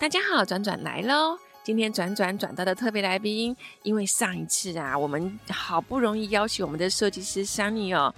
大家好，转转来喽！今天转转转到的特别来宾，因为上一次啊，我们好不容易邀请我们的设计师 Sunny 哦，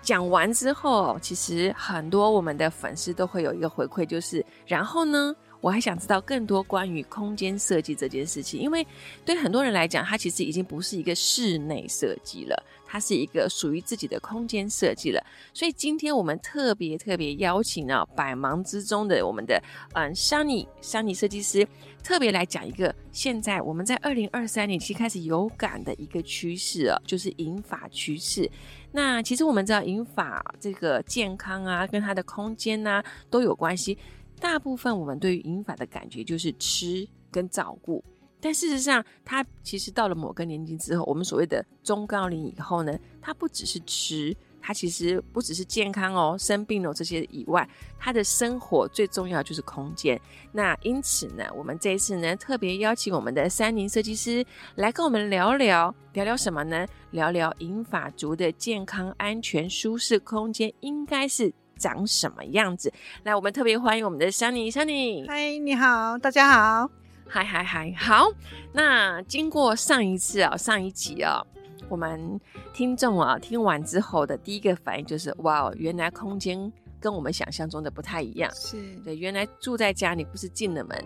讲完之后，其实很多我们的粉丝都会有一个回馈，就是然后呢，我还想知道更多关于空间设计这件事情，因为对很多人来讲，它其实已经不是一个室内设计了。它是一个属于自己的空间设计了，所以今天我们特别特别邀请到百忙之中的我们的嗯 Sunny Sunny 设计师，特别来讲一个现在我们在二零二三年其实开始有感的一个趋势哦，就是银发趋势。那其实我们知道银发这个健康啊，跟它的空间啊都有关系。大部分我们对于银发的感觉就是吃跟照顾。但事实上，它其实到了某个年纪之后，我们所谓的中高龄以后呢，它不只是吃，它其实不只是健康哦、生病哦这些以外，他的生活最重要就是空间。那因此呢，我们这一次呢，特别邀请我们的三菱设计师来跟我们聊聊，聊聊什么呢？聊聊银发族的健康、安全、舒适空间应该是长什么样子。来，我们特别欢迎我们的 Sunny，Sunny。嗨，你好，大家好。嗨嗨嗨，好。那经过上一次啊，上一集啊，我们听众啊听完之后的第一个反应就是：哇，原来空间跟我们想象中的不太一样。是对，原来住在家里不是进了门。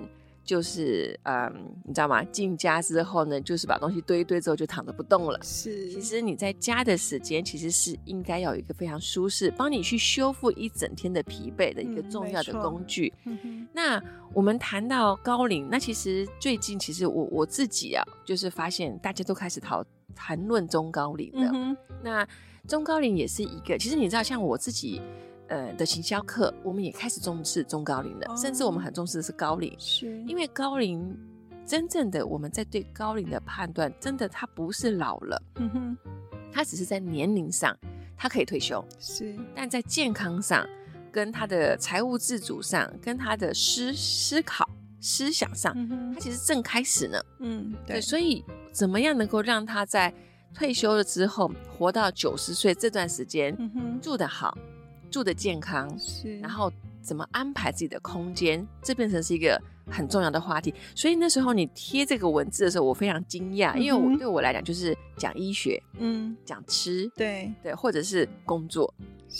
就是嗯，你知道吗？进家之后呢，就是把东西堆一堆之后就躺着不动了。是，其实你在家的时间其实是应该要有一个非常舒适，帮你去修复一整天的疲惫的一个重要的工具。嗯、那我们谈到高龄，那其实最近其实我我自己啊，就是发现大家都开始讨谈论中高龄了。嗯、那中高龄也是一个，其实你知道，像我自己。呃的行销课，我们也开始重视中高龄了，哦，甚至我们很重视的是高龄，是因为高龄真正的我们在对高龄的判断，真的他不是老了，嗯哼，他只是在年龄上他可以退休，是，但在健康上、跟他的财务自主上、跟他的思思考思想上，嗯，他其实正开始呢，嗯对，对，所以怎么样能够让他在退休了之后活到九十岁这段时间，嗯，住得好。住的健康是，然后怎么安排自己的空间，这变成是一个很重要的话题。所以那时候你贴这个文字的时候，我非常惊讶，嗯、因为我对我来讲就是讲医学，嗯，讲吃，对对，或者是工作。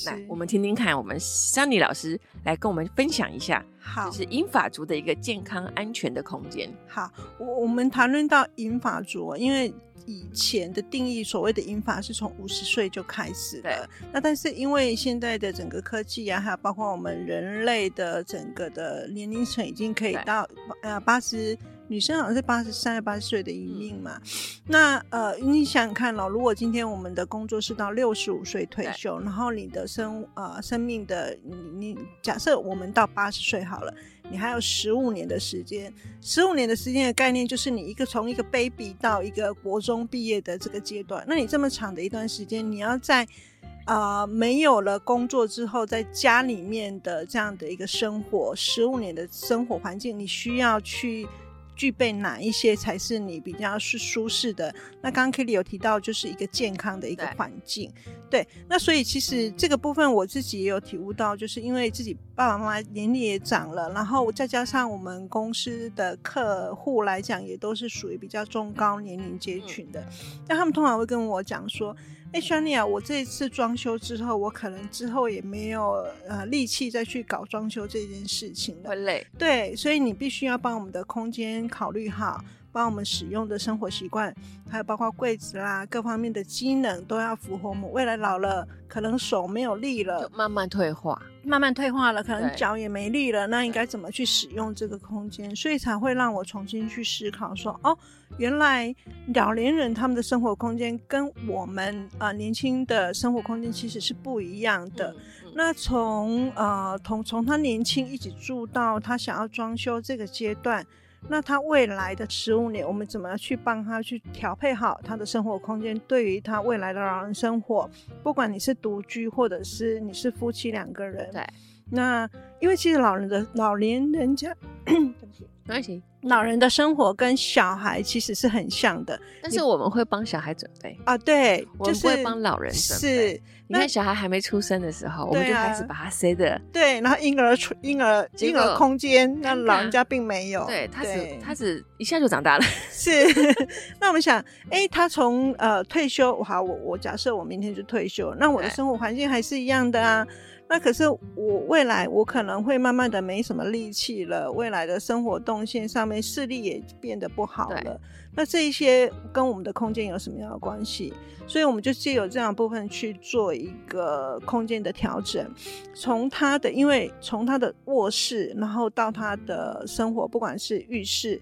来，我们听听看，我们 Sunny 老师来跟我们分享一下，好，就是银发族的一个健康安全的空间。好，我我们谈论到银发族，因为。以前的定义，所谓的银发是从五十岁就开始的。那但是因为现在的整个科技啊，还有包括我们人类的整个的年龄层，已经可以到呃八十，女生好像是八十三、八十岁的一命嘛。那呃，你想想看咯，如果今天我们的工作是到六十五岁退休，然后你的生呃生命的你你假设我们到八十岁好了。你还有十五年的时间，十五年的时间的概念就是你一个从一个 baby 到一个国中毕业的这个阶段。那你这么长的一段时间，你要在啊、没有了工作之后，在家里面的这样的一个生活，十五年的生活环境，你需要去。具备哪一些才是你比较是舒适的？那刚刚 Kelly 有提到，就是一个健康的一个环境。对，那所以其实这个部分我自己也有体悟到，就是因为自己爸爸妈妈年龄也长了，然后再加上我们公司的客户来讲，也都是属于比较中高年龄阶群的，那他们通常会跟我讲说。哎，Sunny 啊，我这一次装修之后，我可能之后也没有呃力气再去搞装修这件事情了，会累。对，所以你必须要帮我们的空间考虑好，帮我们使用的生活习惯，还有包括柜子啦，各方面的机能都要符合我们未来老了可能手没有力了，就慢慢退化，慢慢退化了，可能脚也没力了，那应该怎么去使用这个空间？所以才会让我重新去思考说，哦。原来老年人他们的生活空间跟我们啊、呃、年轻的生活空间其实是不一样的。嗯嗯、那从呃从从他年轻一直住到他想要装修这个阶段，那他未来的十五年，我们怎么样去帮他去调配好他的生活空间？对于他未来的老人生活，不管你是独居或者是你是夫妻两个人，对，那因为其实老人的老年人家，对不起。没关系。老人的生活跟小孩其实是很像的，但是我们会帮小孩准备啊，对，就是会帮老人准备。是，你看小孩还没出生的时候，我们就开始把他塞的，对，然后婴儿婴儿婴儿空间，那老人家并没有，对，他只他只一下就长大了。是，那我们想，哎，他从呃退休，好，我我假设我明天就退休，那我的生活环境还是一样的啊。那可是我未来我可能会慢慢的没什么力气了，未来的生活动线上面视力也变得不好了。那这一些跟我们的空间有什么样的关系？所以我们就借由这样的部分去做一个空间的调整，从他的因为从他的卧室，然后到他的生活，不管是浴室。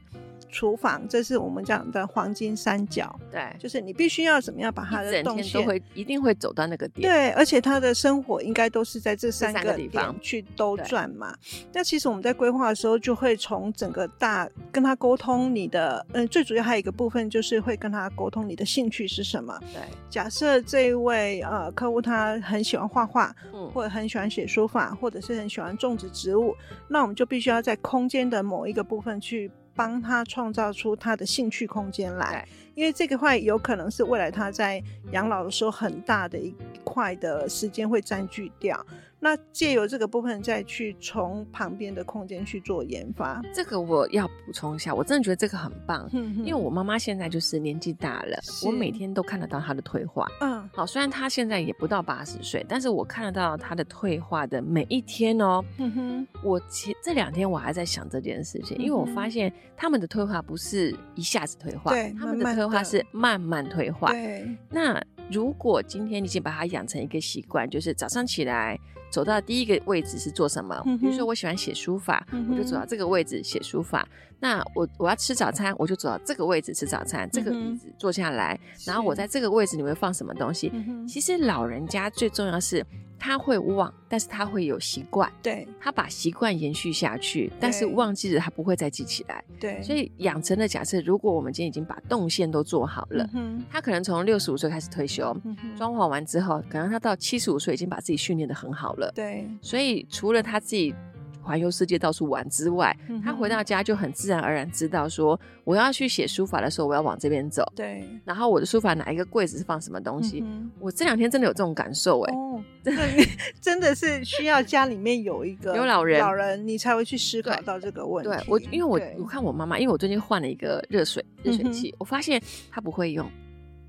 厨房，这是我们讲的黄金三角。对，就是你必须要怎么样把他的动线都会一定会走到那个点。对，而且他的生活应该都是在这三个地方去兜转嘛。那其实我们在规划的时候，就会从整个大跟他沟通你的，嗯，最主要还有一个部分就是会跟他沟通你的兴趣是什么。对，假设这一位呃客户他很喜欢画画，嗯，或者很喜欢写书法，或者是很喜欢种植植物，那我们就必须要在空间的某一个部分去。帮他创造出他的兴趣空间来，因为这个话有可能是未来他在养老的时候很大的一块的时间会占据掉。那借由这个部分再去从旁边的空间去做研发，这个我要补充一下，我真的觉得这个很棒，嗯、哼因为我妈妈现在就是年纪大了，我每天都看得到她的退化。嗯，好，虽然她现在也不到八十岁，但是我看得到她的退化的每一天哦。嗯哼，我前这两天我还在想这件事情，嗯、因为我发现他们的退化不是一下子退化，对，他们的退化是慢慢退化。对，那如果今天你已经把它养成一个习惯，就是早上起来。走到第一个位置是做什么？嗯、比如说我喜欢写书法，嗯、我就走到这个位置写书法。那我我要吃早餐，我就走到这个位置吃早餐，这个椅子坐下来。然后我在这个位置你会放什么东西？其实老人家最重要是。他会忘，但是他会有习惯。对，他把习惯延续下去，但是忘记了他不会再记起来。对，所以养成的假设，如果我们今天已经把动线都做好了，嗯、他可能从六十五岁开始退休，嗯、装潢完之后，可能他到七十五岁已经把自己训练的很好了。对，所以除了他自己。环游世界到处玩之外，嗯、他回到家就很自然而然知道说，我要去写书法的时候，我要往这边走。对，然后我的书法哪一个柜子是放什么东西？嗯、我这两天真的有这种感受哎、欸，哦，真的 真的是需要家里面有一个有老人，老人你才会去思考到这个问题。对，我因为我我看我妈妈，因为我最近换了一个热水热水器，嗯、我发现她不会用，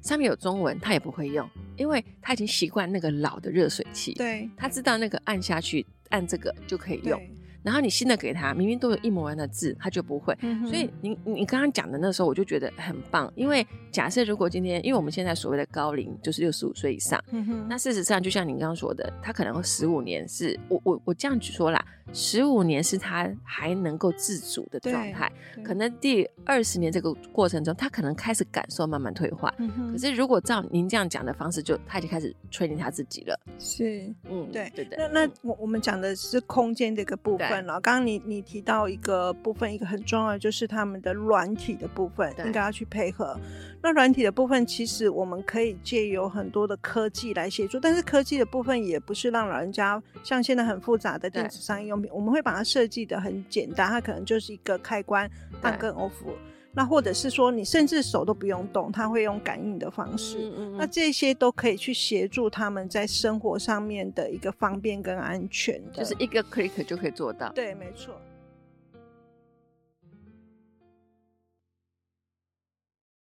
上面有中文她也不会用，因为她已经习惯那个老的热水器。对，她知道那个按下去按这个就可以用。然后你新的给他，明明都有一模一样的字，他就不会。嗯、所以你你刚刚讲的那时候，我就觉得很棒。因为假设如果今天，因为我们现在所谓的高龄就是六十五岁以上，那事实上就像您刚刚说的，他可能十五年是我我我这样子说啦。十五年是他还能够自主的状态，可能第二十年这个过程中，他可能开始感受慢慢退化。可是如果照您这样讲的方式，就他已经开始确定他自己了。是，嗯，对对对。那那我我们讲的是空间这个部分了。刚刚你你提到一个部分，一个很重要的就是他们的软体的部分，对应该要去配合。那软体的部分，其实我们可以借由很多的科技来协助，但是科技的部分也不是让老人家像现在很复杂的电子商业用品，我们会把它设计的很简单，它可能就是一个开关按跟 off，那或者是说你甚至手都不用动，它会用感应的方式，嗯嗯嗯，那这些都可以去协助他们在生活上面的一个方便跟安全的，就是一个 click 就可以做到。对，没错。